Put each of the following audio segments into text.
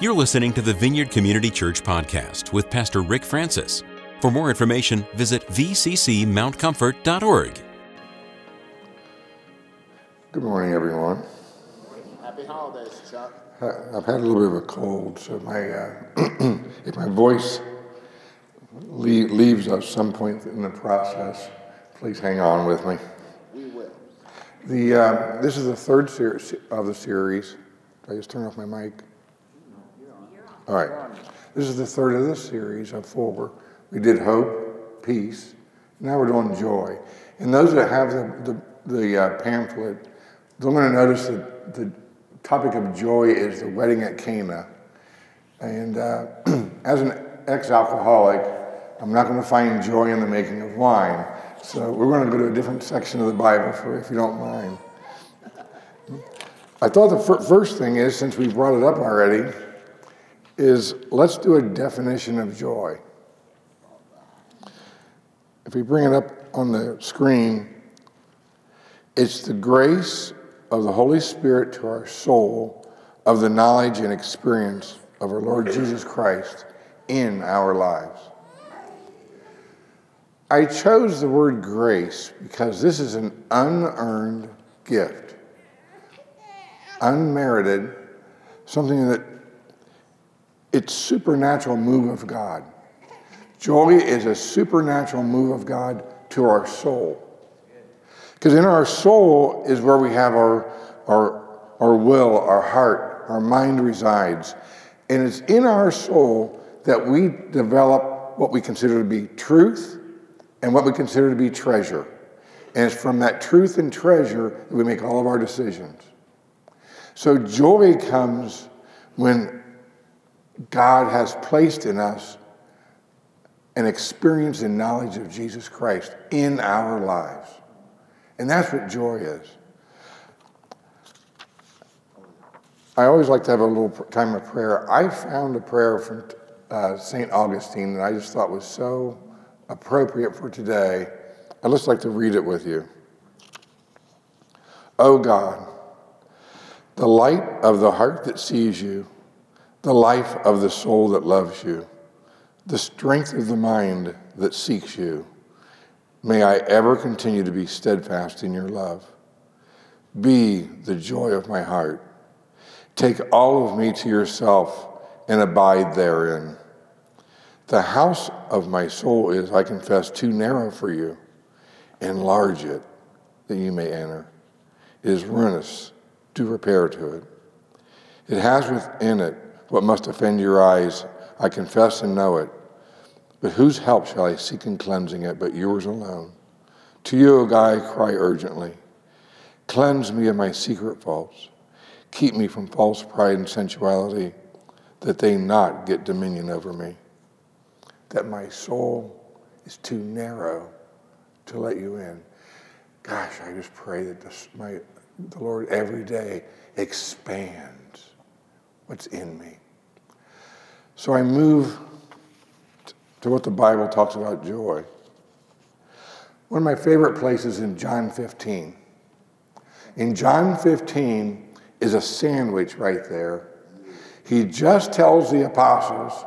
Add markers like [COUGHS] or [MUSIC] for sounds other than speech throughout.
You're listening to the Vineyard Community Church podcast with Pastor Rick Francis. For more information, visit vccmountcomfort.org. Good morning, everyone. Happy holidays, Chuck. I- I've had a little bit of a cold, so my uh, [CLEARS THROAT] if my voice le- leaves at some point in the process, please hang on with me. We will. The uh, this is the third series of the series. Did I just turn off my mic? All right. This is the third of the series of four. We did hope, peace. Now we're doing joy. And those that have the the, the uh, pamphlet, they're going to notice that the topic of joy is the wedding at Cana. And uh, [CLEARS THROAT] as an ex-alcoholic, I'm not going to find joy in the making of wine. So we're going to go to a different section of the Bible, for if you don't mind. I thought the fir- first thing is, since we brought it up already, is let's do a definition of joy. If we bring it up on the screen, it's the grace of the Holy Spirit to our soul of the knowledge and experience of our Lord Jesus Christ in our lives. I chose the word grace because this is an unearned gift, unmerited, something that it's supernatural move of God. Joy is a supernatural move of God to our soul. Because in our soul is where we have our, our, our will, our heart, our mind resides. And it's in our soul that we develop what we consider to be truth and what we consider to be treasure. And it's from that truth and treasure that we make all of our decisions. So joy comes when God has placed in us an experience and knowledge of Jesus Christ in our lives. And that's what joy is. I always like to have a little time of prayer. I found a prayer from uh, St. Augustine that I just thought was so appropriate for today. I'd just like to read it with you. Oh God, the light of the heart that sees you, the life of the soul that loves you, the strength of the mind that seeks you, may I ever continue to be steadfast in your love. Be the joy of my heart. Take all of me to yourself and abide therein. The house of my soul is, I confess, too narrow for you. Enlarge it that you may enter. It is ruinous. Do repair to it. It has within it what must offend your eyes. I confess and know it. But whose help shall I seek in cleansing it but yours alone? To you, O God, I cry urgently. Cleanse me of my secret faults. Keep me from false pride and sensuality, that they not get dominion over me. That my soul is too narrow to let you in. Gosh, I just pray that this, my, the Lord every day expands what's in me. So I move to what the Bible talks about joy. One of my favorite places in John 15. In John 15 is a sandwich right there. He just tells the apostles,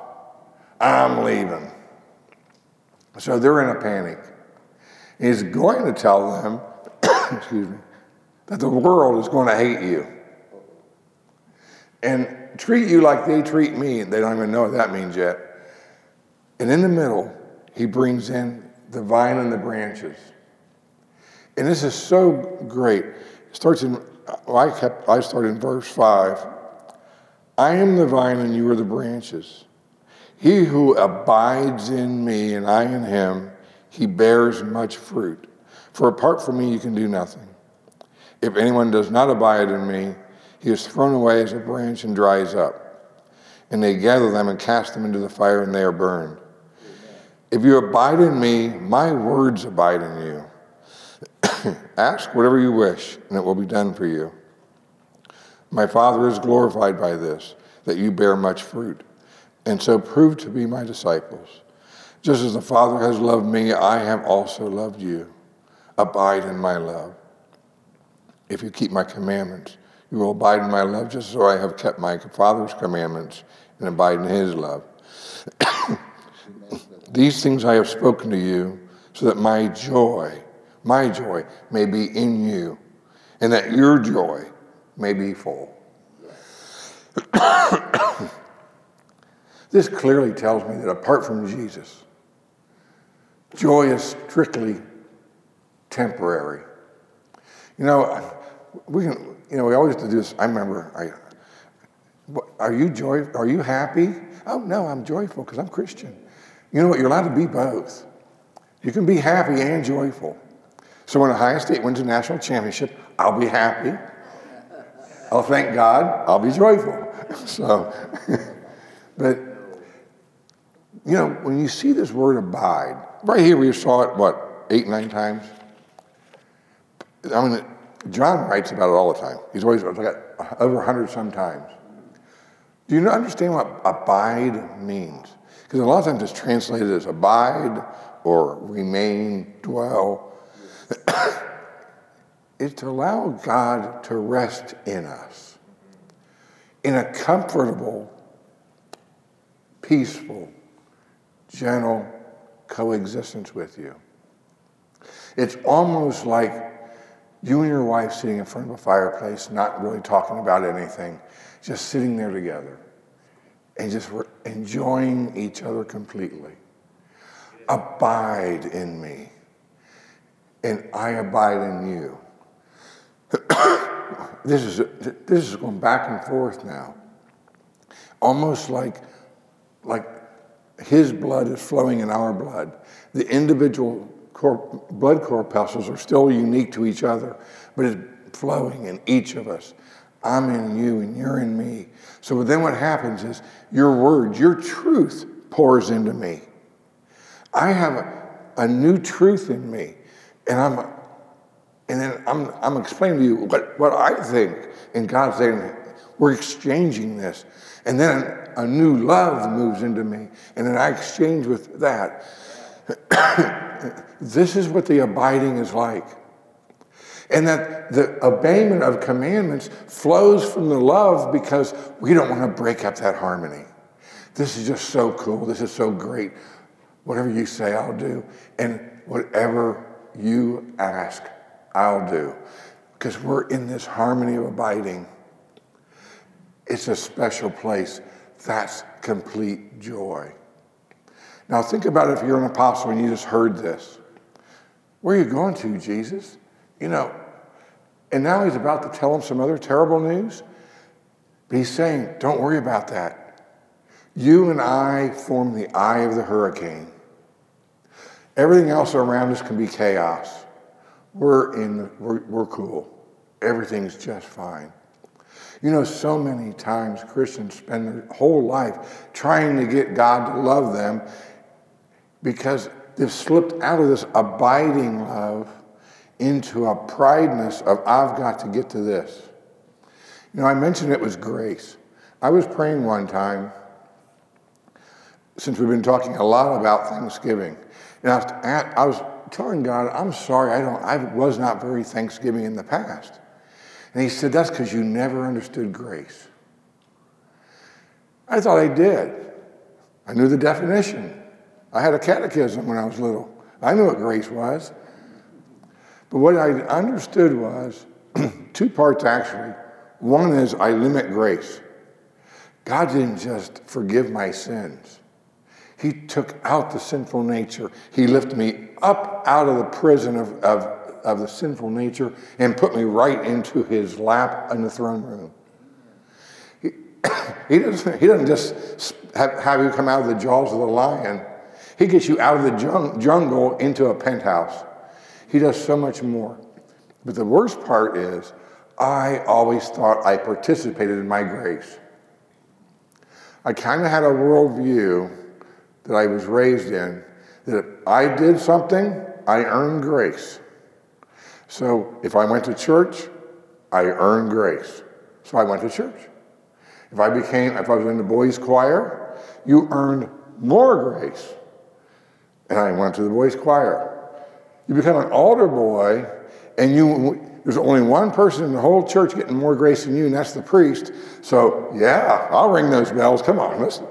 I'm leaving. So they're in a panic. He's going to tell them, [COUGHS] excuse me, that the world is going to hate you and treat you like they treat me. They don't even know what that means yet. And in the middle, he brings in the vine and the branches. And this is so great. It starts in, I kept, I started in verse five. I am the vine and you are the branches. He who abides in me and I in him, he bears much fruit. For apart from me, you can do nothing. If anyone does not abide in me, he is thrown away as a branch and dries up. And they gather them and cast them into the fire, and they are burned. If you abide in me, my words abide in you. [COUGHS] Ask whatever you wish, and it will be done for you. My Father is glorified by this, that you bear much fruit, and so prove to be my disciples. Just as the Father has loved me, I have also loved you. Abide in my love. If you keep my commandments, You will abide in my love, just as I have kept my Father's commandments and abide in his love. [COUGHS] These things I have spoken to you, so that my joy, my joy, may be in you, and that your joy may be full. [COUGHS] this clearly tells me that apart from Jesus, joy is strictly temporary. You know, we can, you know, we always do this. I remember, I, are you joy? Are you happy? Oh no, I'm joyful because I'm Christian. You know what? You're allowed to be both. You can be happy and joyful. So when Ohio State wins a national championship, I'll be happy. I'll thank God. I'll be joyful. [LAUGHS] So, [LAUGHS] but you know, when you see this word abide, right here we saw it, what, eight, nine times? I mean, John writes about it all the time. He's always like over a hundred sometimes. Do you understand what abide means? Because a lot of times it's translated as abide or remain, dwell. [COUGHS] it's to allow God to rest in us in a comfortable, peaceful, gentle coexistence with you. It's almost like you and your wife sitting in front of a fireplace, not really talking about anything, just sitting there together and just enjoying each other completely. Abide in me, and I abide in you. [COUGHS] this is this is going back and forth now, almost like like his blood is flowing in our blood. The individual blood corpuscles are still unique to each other, but it's flowing in each of us. I'm in you and you're in me. So then what happens is your word, your truth pours into me. I have a, a new truth in me, and I'm, and then I'm, I'm explaining to you what, what I think, and God's saying, we're exchanging this. And then a new love moves into me, and then I exchange with that. [COUGHS] this is what the abiding is like. And that the obeyment of commandments flows from the love because we don't want to break up that harmony. This is just so cool. This is so great. Whatever you say, I'll do. And whatever you ask, I'll do. Because we're in this harmony of abiding. It's a special place. That's complete joy. Now, think about if you're an apostle and you just heard this. Where are you going to, Jesus? You know, and now he's about to tell him some other terrible news. But he's saying, don't worry about that. You and I form the eye of the hurricane. Everything else around us can be chaos. We're in, we're, we're cool. Everything's just fine. You know, so many times Christians spend their whole life trying to get God to love them because they've slipped out of this abiding love into a prideness of, I've got to get to this. You know, I mentioned it was grace. I was praying one time, since we've been talking a lot about Thanksgiving, and I was, I was telling God, I'm sorry, I, don't, I was not very Thanksgiving in the past. And he said, That's because you never understood grace. I thought I did. I knew the definition. I had a catechism when I was little. I knew what grace was. But what I understood was [CLEARS THROAT] two parts actually. One is I limit grace. God didn't just forgive my sins, He took out the sinful nature. He lifted me up out of the prison of, of, of the sinful nature and put me right into His lap in the throne room. He, [COUGHS] he, doesn't, he doesn't just have, have you come out of the jaws of the lion he gets you out of the jungle into a penthouse. He does so much more. But the worst part is, I always thought I participated in my grace. I kind of had a worldview that I was raised in that if I did something, I earned grace. So if I went to church, I earned grace. So I went to church. If I became, if I was in the boys' choir, you earned more grace and I went to the boys' choir. You become an altar boy, and you there's only one person in the whole church getting more grace than you, and that's the priest. So, yeah, I'll ring those bells. Come on, listen.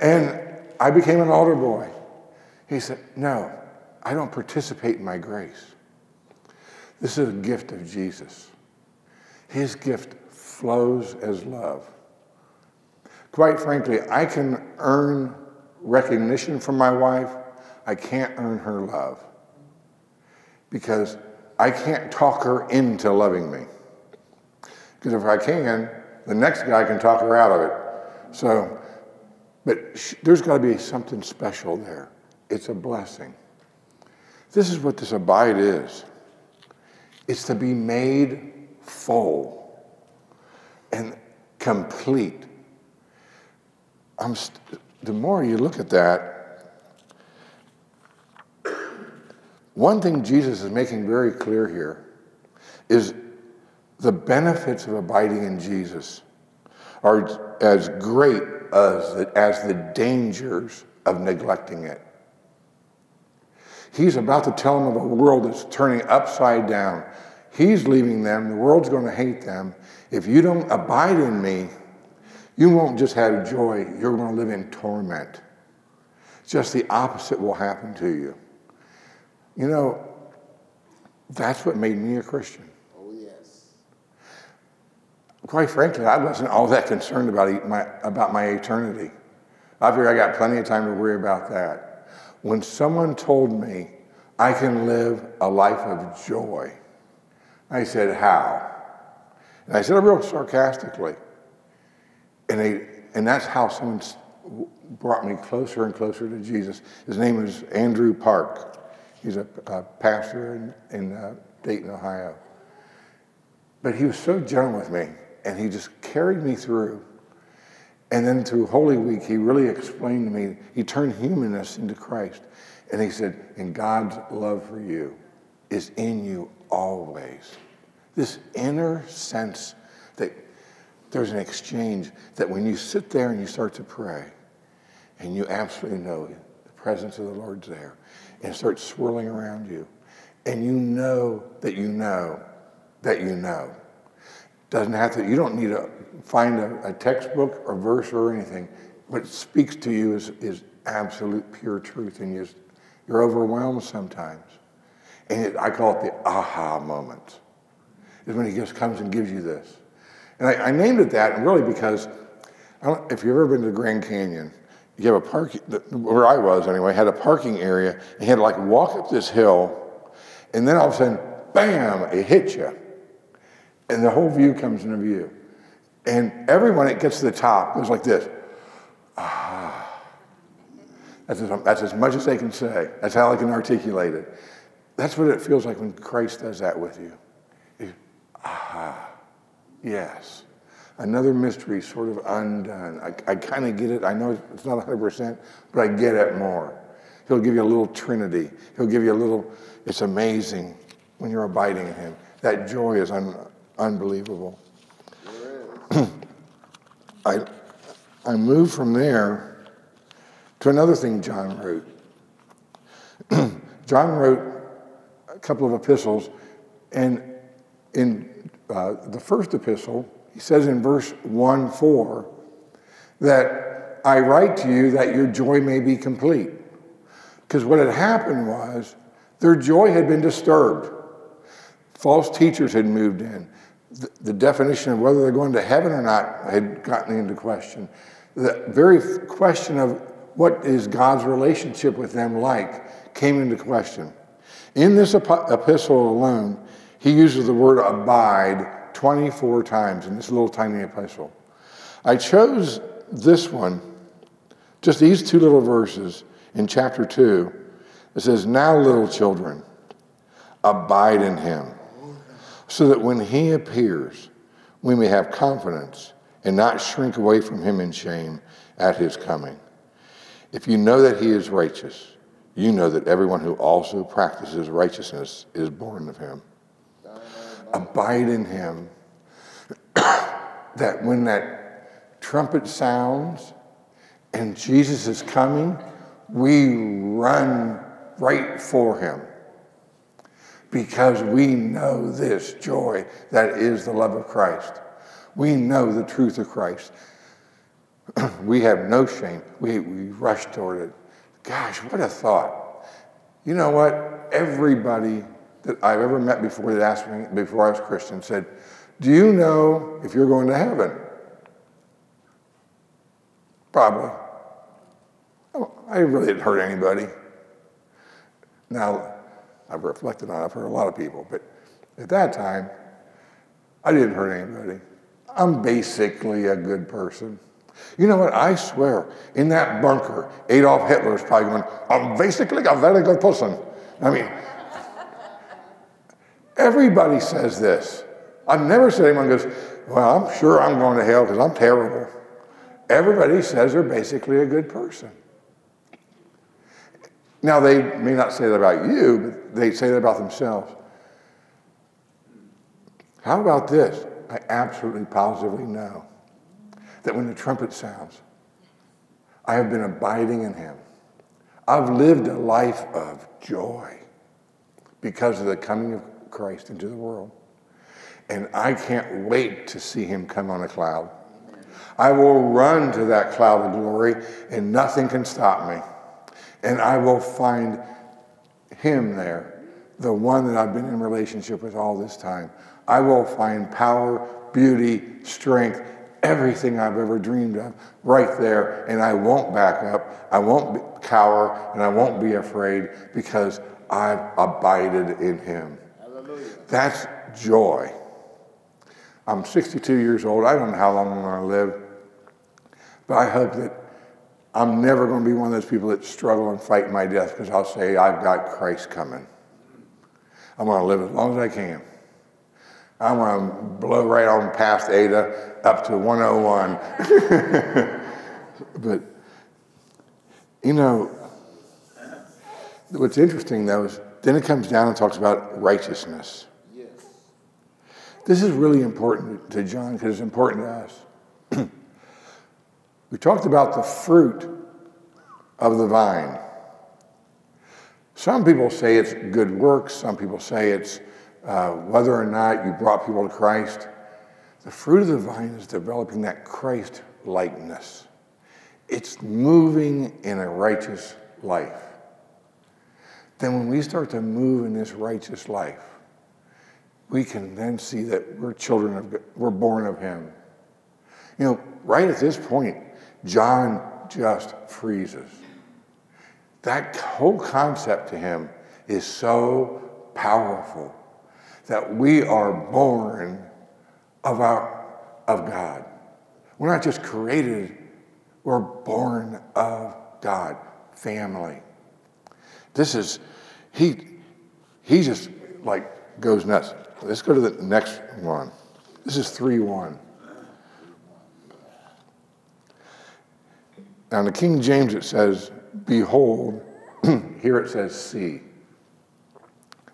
And I became an altar boy. He said, No, I don't participate in my grace. This is a gift of Jesus. His gift flows as love. Quite frankly, I can earn recognition from my wife, I can't earn her love because I can't talk her into loving me. Because if I can, the next guy can talk her out of it. So, but sh- there's got to be something special there. It's a blessing. This is what this abide is it's to be made full and complete. I'm st- the more you look at that, One thing Jesus is making very clear here is the benefits of abiding in Jesus are as great as the, as the dangers of neglecting it. He's about to tell them of a world that's turning upside down. He's leaving them, the world's going to hate them. If you don't abide in me, you won't just have joy, you're going to live in torment. Just the opposite will happen to you. You know, that's what made me a Christian. Oh, yes. Quite frankly, I wasn't all that concerned about my, about my eternity. I figured I got plenty of time to worry about that. When someone told me I can live a life of joy, I said, How? And I said it real sarcastically. And, they, and that's how someone brought me closer and closer to Jesus. His name is Andrew Park. He's a, a pastor in, in uh, Dayton, Ohio. But he was so gentle with me, and he just carried me through. And then through Holy Week, he really explained to me, he turned humanness into Christ. And he said, and God's love for you is in you always. This inner sense that there's an exchange, that when you sit there and you start to pray, and you absolutely know the presence of the Lord's there, and starts swirling around you. And you know that you know that you know. Doesn't have to, you don't need to find a, a textbook or verse or anything. What speaks to you is, is absolute pure truth, and you're, you're overwhelmed sometimes. And it, I call it the aha moment, is when he just comes and gives you this. And I, I named it that, really because if you've ever been to the Grand Canyon, you have a park where I was anyway, had a parking area, and you had to like walk up this hill, and then all of a sudden, bam, it hits you. And the whole view comes into view. And everyone that gets to the top goes like this. Ah. That's as, that's as much as they can say. That's how they can articulate it. That's what it feels like when Christ does that with you. you ah, yes another mystery sort of undone. I, I kind of get it. I know it's not 100%, but I get it more. He'll give you a little trinity. He'll give you a little, it's amazing when you're abiding in Him. That joy is un, unbelievable. [CLEARS THROAT] I, I move from there to another thing John wrote. [CLEARS THROAT] John wrote a couple of epistles, and in uh, the first epistle, he says in verse 1 4 that I write to you that your joy may be complete. Because what had happened was their joy had been disturbed. False teachers had moved in. The, definition of whether they're going to heaven or not had gotten into question. The very question of what is God's relationship with them like came into question. In this epistle alone, he uses the word abide 24 times in this little tiny epistle. I chose this one, just these two little verses in chapter 2. It says, Now, little children, abide in him, so that when he appears, we may have confidence and not shrink away from him in shame at his coming. If you know that he is righteous, you know that everyone who also practices righteousness is born of him abide in him, that when that trumpet sounds and Jesus is coming, we run right for him. because we know this joy that is the love of Christ. We know the truth of Christ. [CLEARS THROAT] we have no shame. We, we rush toward it. Gosh, what a thought. You know what? Everybody that I've ever met before that asked me before I was Christian said, Do you know if you're going to heaven? Probably. Oh, I really didn't hurt anybody. Now, I've reflected on it, I've hurt a lot of people, but at that time, I didn't hurt anybody. I'm basically a good person. You know what? I swear, in that bunker, Adolf Hitler probably going, I'm basically a very good person. I mean, everybody says this. I've never said anyone goes, Well, I'm sure I'm going to hell because I'm terrible. Everybody says they're basically a good person. Now, they may not say that about you, but they say that about themselves. How about this? I absolutely positively know that when the trumpet sounds, I have been abiding in him. I've lived a life of joy because of the coming of Christ into the world. And I can't wait to see him come on a cloud. I will run to that cloud of glory, and nothing can stop me. And I will find him there, the one that I've been in relationship with all this time. I will find power, beauty, strength, everything I've ever dreamed of right there, and I won't back up, I won't cower, and I won't be afraid because I've abided in Him. That's joy. I'm 62 years old. I don't know how long I'm going to live, but I hope that I'm never going to be one of those people that struggle and fight my death because I'll say, I've got Christ coming. I'm going to live as long as I can. I'm going to blow right on past Ada up to 101. [LAUGHS] but, you know, what's interesting though is then it comes down and talks about righteousness. This is really important to John because it's important to us. [CLEARS THROAT] we talked about the fruit of the vine. Some people say it's good works, some people say it's uh, whether or not you brought people to Christ, the fruit of the vine is developing that Christ likeness. It's moving in a righteous life. Then, when we start to move in this righteous life, we can then see that we're children of, we're born of Him. You know, right at this point, John just freezes. That whole concept to him is so powerful that we are born of, our, of God. We're not just created, we're born of God, family. This is, he, he just like goes nuts. Let's go to the next one. This is 3 1. Now, in the King James, it says, Behold, [CLEARS THROAT] here it says, See.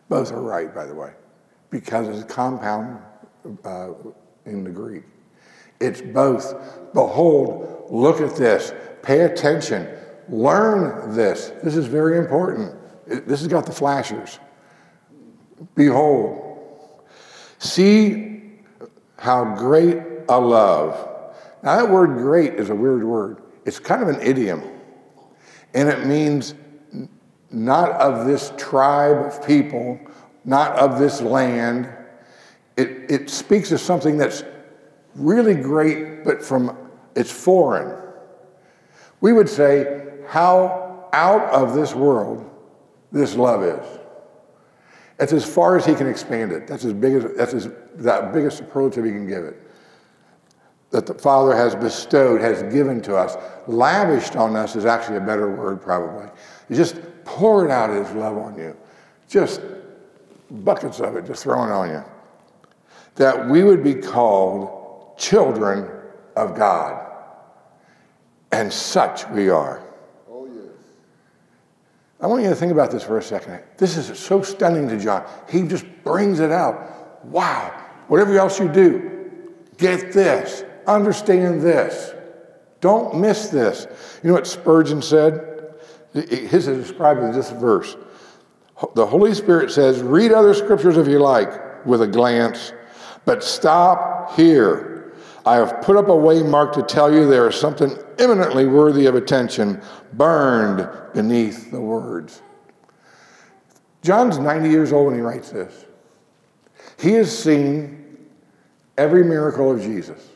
Both are right, by the way because it's a compound uh, in the Greek. It's both. Behold, look at this, pay attention, learn this. This is very important. This has got the flashers. Behold, see how great a love. Now, that word great is a weird word. It's kind of an idiom, and it means not of this tribe of people not of this land. It, it speaks of something that's really great, but from it's foreign. We would say how out of this world this love is. It's as far as he can expand it. That's as big as that's as that biggest superlative he can give it. That the Father has bestowed, has given to us, lavished on us is actually a better word, probably. Just poured out his love on you. Just buckets of it just thrown on you. That we would be called children of God. And such we are. I want you to think about this for a second. This is so stunning to John. He just brings it out. Wow. Whatever else you do, get this, understand this. Don't miss this. You know what Spurgeon said? His is described in this verse The Holy Spirit says, read other scriptures if you like, with a glance, but stop here. I have put up a waymark to tell you there is something eminently worthy of attention burned beneath the words. John's 90 years old when he writes this. He has seen every miracle of Jesus.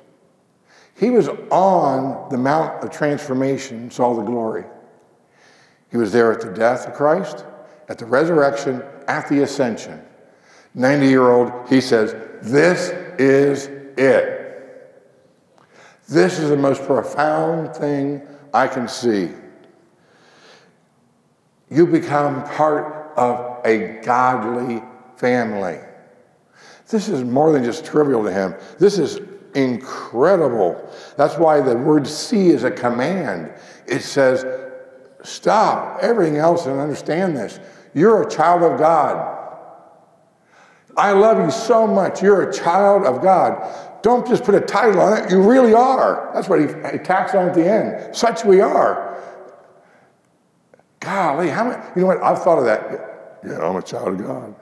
He was on the Mount of Transformation, saw the glory. He was there at the death of Christ, at the resurrection, at the ascension. 90 year old, he says, This is it. This is the most profound thing I can see. You become part of a godly family. This is more than just trivial to him. This is incredible. That's why the word see is a command. It says, stop everything else and understand this. You're a child of God. I love you so much. You're a child of God. Don't just put a title on it. You really are. That's what he, he tacks on at the end. Such we are. Golly, how many, you know what? I've thought of that. Yeah, I'm a child of God.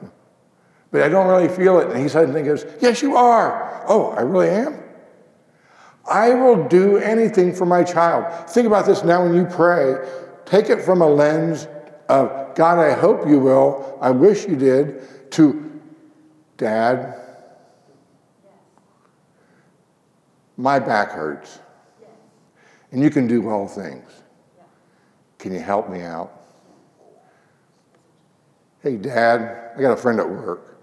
But I don't really feel it. And he suddenly goes, Yes, you are. Oh, I really am? I will do anything for my child. Think about this now when you pray. Take it from a lens of, God, I hope you will. I wish you did, to, Dad, my back hurts. And you can do all things. Can you help me out? Hey, Dad, I got a friend at work,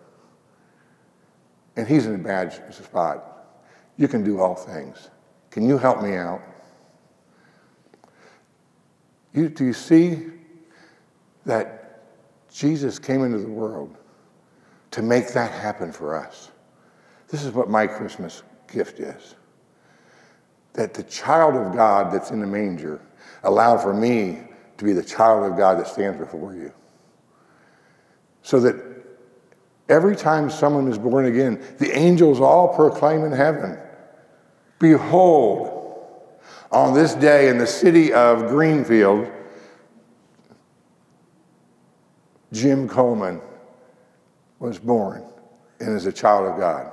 and he's in a bad spot. You can do all things. Can you help me out? You, do you see that Jesus came into the world to make that happen for us? This is what my Christmas gift is. That the child of God that's in the manger allowed for me to be the child of God that stands before you. So that every time someone is born again, the angels all proclaim in heaven Behold, on this day in the city of Greenfield, Jim Coleman was born and is a child of God.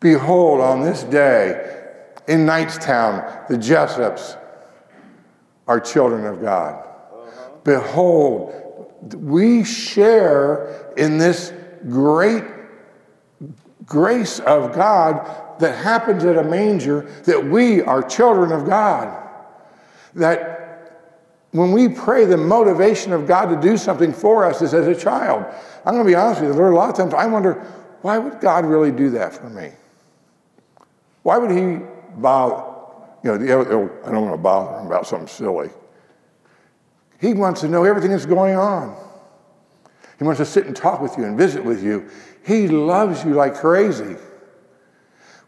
Behold, on this day in Knightstown, the Jessups are children of God. Uh-huh. Behold, we share in this great grace of God that happens at a manger that we are children of God. That when we pray, the motivation of God to do something for us is as a child. I'm going to be honest with you, Lord, a lot of times I wonder, why would God really do that for me? Why would He bother? You know, oh, I don't want to bother Him about something silly. He wants to know everything that's going on. He wants to sit and talk with you and visit with you. He loves you like crazy.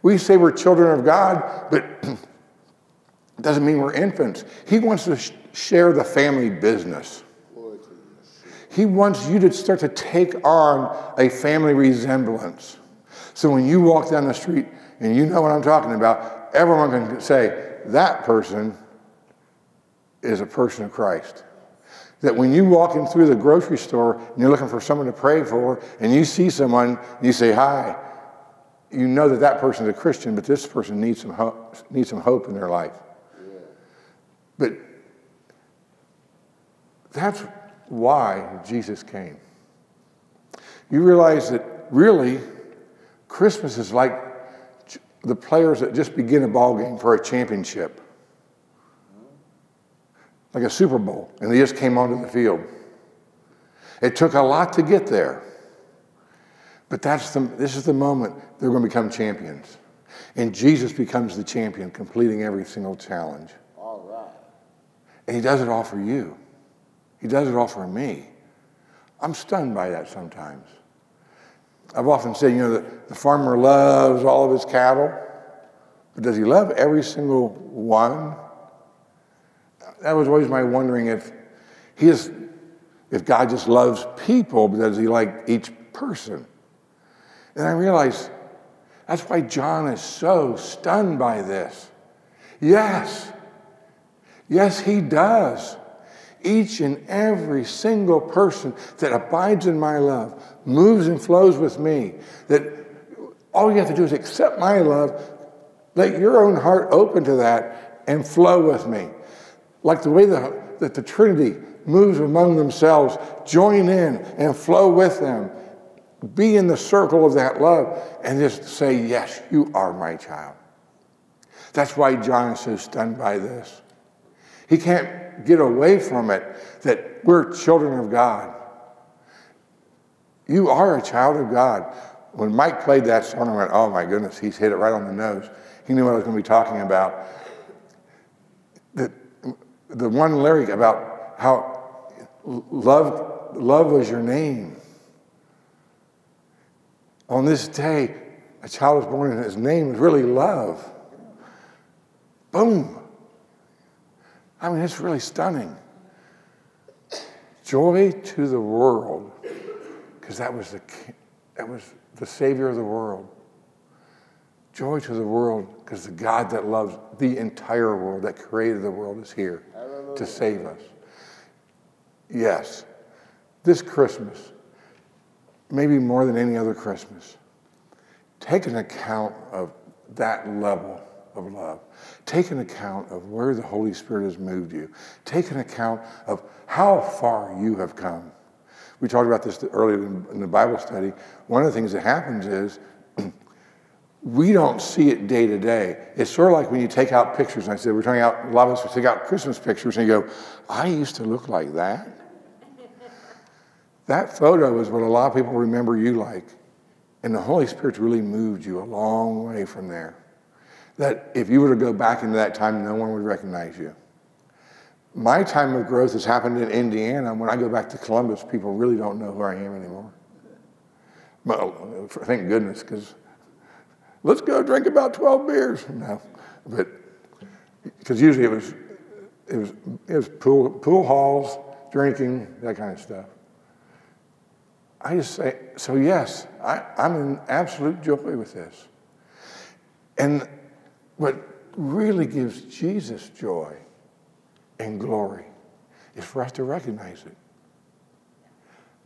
We say we're children of God, but it [CLEARS THROAT] doesn't mean we're infants. He wants to sh- share the family business. He wants you to start to take on a family resemblance. So when you walk down the street and you know what I'm talking about, everyone can say, that person is a person of Christ. That when you walk in through the grocery store and you're looking for someone to pray for, and you see someone, and you say hi, you know that that person is a Christian, but this person needs some hope, needs some hope in their life. Yeah. But that's why Jesus came. You realize that really, Christmas is like the players that just begin a ball game for a championship like a Super Bowl, and they just came onto the field. It took a lot to get there. But that's the, this is the moment they're going to become champions. And Jesus becomes the champion, completing every single challenge. All right. And he does it all for you. He does it all for me. I'm stunned by that sometimes. I've often said, you know, the, the farmer loves all of his cattle, but does he love every single one? that was always my wondering if he is, if God just loves people, but does he like each person? And I realized that's why John is so stunned by this. Yes, yes, he does. Each and every single person that abides in my love, moves and flows with me, that all you have to do is accept my love, let your own heart open to that, and flow with me. Like the way the, that the Trinity moves among themselves, join in and flow with them. Be in the circle of that love and just say, Yes, you are my child. That's why John is so stunned by this. He can't get away from it that we're children of God. You are a child of God. When Mike played that song, I went, oh my goodness, he's hit it right on the nose. He knew what I was going to be talking about. The, the one lyric about how love, love was your name. On this day, a child was born and his name was really love. Boom. I mean, it's really stunning. Joy to the world, because that was the that was the Savior of the world. Joy to the world, because the God that loves the entire world, that created the world, is here Hallelujah. to save us. Yes, this Christmas, maybe more than any other Christmas, take an account of that level of love. Take an account of where the Holy Spirit has moved you. Take an account of how far you have come. We talked about this earlier in the Bible study. One of the things that happens is [CLEARS THROAT] we don't see it day to day. It's sort of like when you take out pictures. I said, we're taking out, a lot of us take out Christmas pictures and you go, I used to look like that. that photo is what a lot of people remember you like. And the Holy Spirit's really moved you a long way from there that if you were to go back into that time, no one would recognize you. My time of growth has happened in Indiana. When I go back to Columbus, people really don't know who I am anymore. Well, oh, thank goodness, because let's go drink about 12 beers. No, but because usually it was, it was, it was pool, pool halls, drinking, that kind of stuff. I just say, so yes, I, I'm in absolute joy with this. And what really gives Jesus joy and glory is for us to recognize it.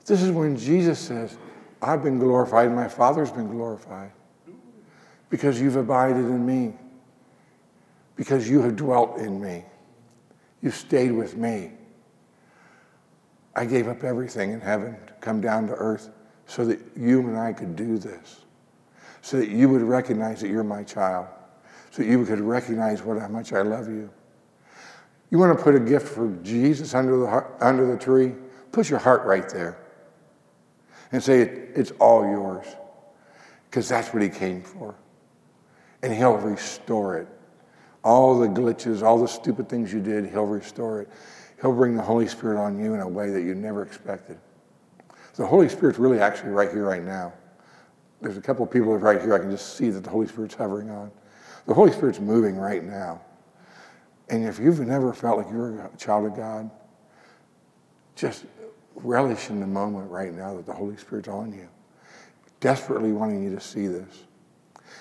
This is when Jesus says, I've been glorified, my Father's been glorified because you've abided in me, because you have dwelt in me, you've stayed with me. I gave up everything in heaven to come down to earth so that you and I could do this, so that you would recognize that you're my child so you could recognize what, how much I love you. You want to put a gift for Jesus under the, under the tree? Put your heart right there and say, it, It's all yours. Because that's what He came for. And He'll restore it. All the glitches, all the stupid things you did, He'll restore it. He'll bring the Holy Spirit on you in a way that you never expected. The Holy Spirit's really actually right here, right now. There's a couple of people right here I can just see that the Holy Spirit's hovering on. The Holy Spirit's moving right now. And if you've never felt like you're a child of God, just relish in the moment right now that the Holy Spirit's on you, desperately wanting you to see this.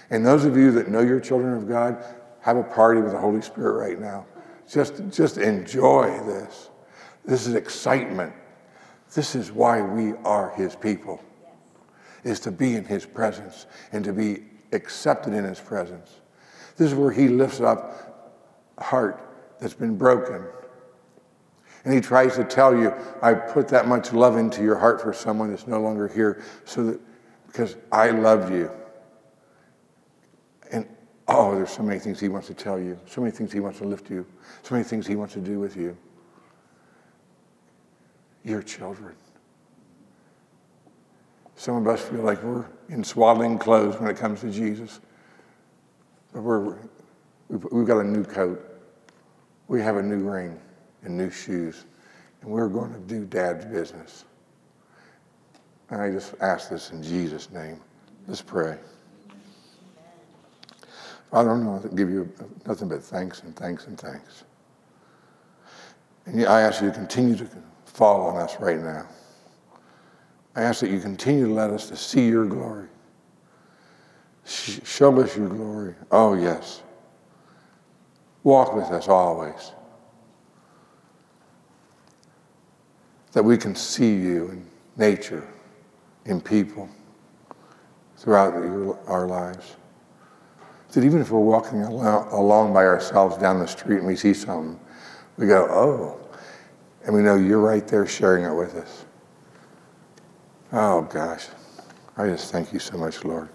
And those of you that know you're children of God, have a party with the Holy Spirit right now. Just, just enjoy this. This is excitement. This is why we are His people, is to be in His presence and to be accepted in His presence. This is where he lifts up a heart that's been broken. And he tries to tell you, I put that much love into your heart for someone that's no longer here so that because I loved you. And oh, there's so many things he wants to tell you, so many things he wants to lift you, so many things he wants to do with you. Your children. Some of us feel like we're in swaddling clothes when it comes to Jesus. We're, we've got a new coat. We have a new ring and new shoes. And we're going to do dad's business. And I just ask this in Jesus' name. Let's pray. Father, I'm going to give you nothing but thanks and thanks and thanks. And I ask you to continue to fall on us right now. I ask that you continue to let us to see your glory. Show us your glory. Oh, yes. Walk with us always. that we can see you in nature, in people, throughout our lives. That even if we're walking along by ourselves down the street and we see something, we go, oh, and we know you're right there sharing it with us. Oh gosh, I just thank you so much, Lord.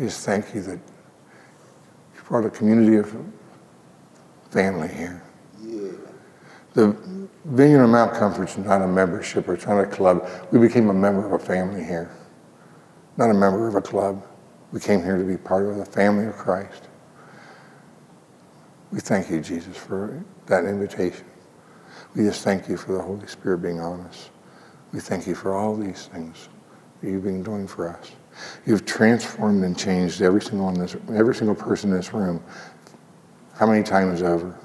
I just thank you that you brought a community of family here. Yeah. The Vineyard of Mount Comfort is not a membership or it's not a club. We became a member of a family here, not a member of a club. We came here to be part of the family of Christ. We thank you, Jesus, for that invitation. We just thank you for the Holy Spirit being on us. We thank you for all these things that you've been doing for us. You've transformed and changed every single in this, every single person in this room. How many times over?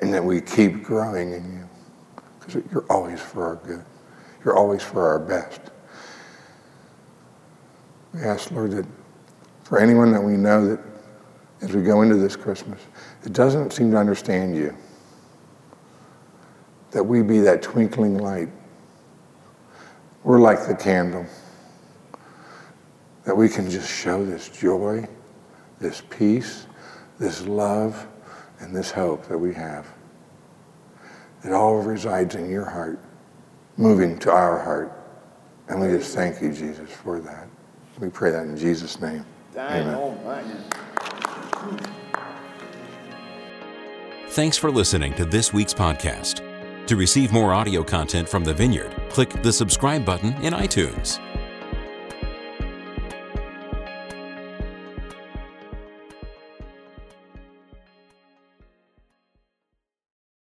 And that we keep growing in you. Because you're always for our good. You're always for our best. We ask, Lord, that for anyone that we know that as we go into this Christmas, it doesn't seem to understand you, that we be that twinkling light. We're like the candle, that we can just show this joy, this peace, this love, and this hope that we have. It all resides in your heart, moving to our heart. And we just thank you, Jesus, for that. We pray that in Jesus' name. Amen. Oh Thanks for listening to this week's podcast. To receive more audio content from the Vineyard, click the subscribe button in iTunes.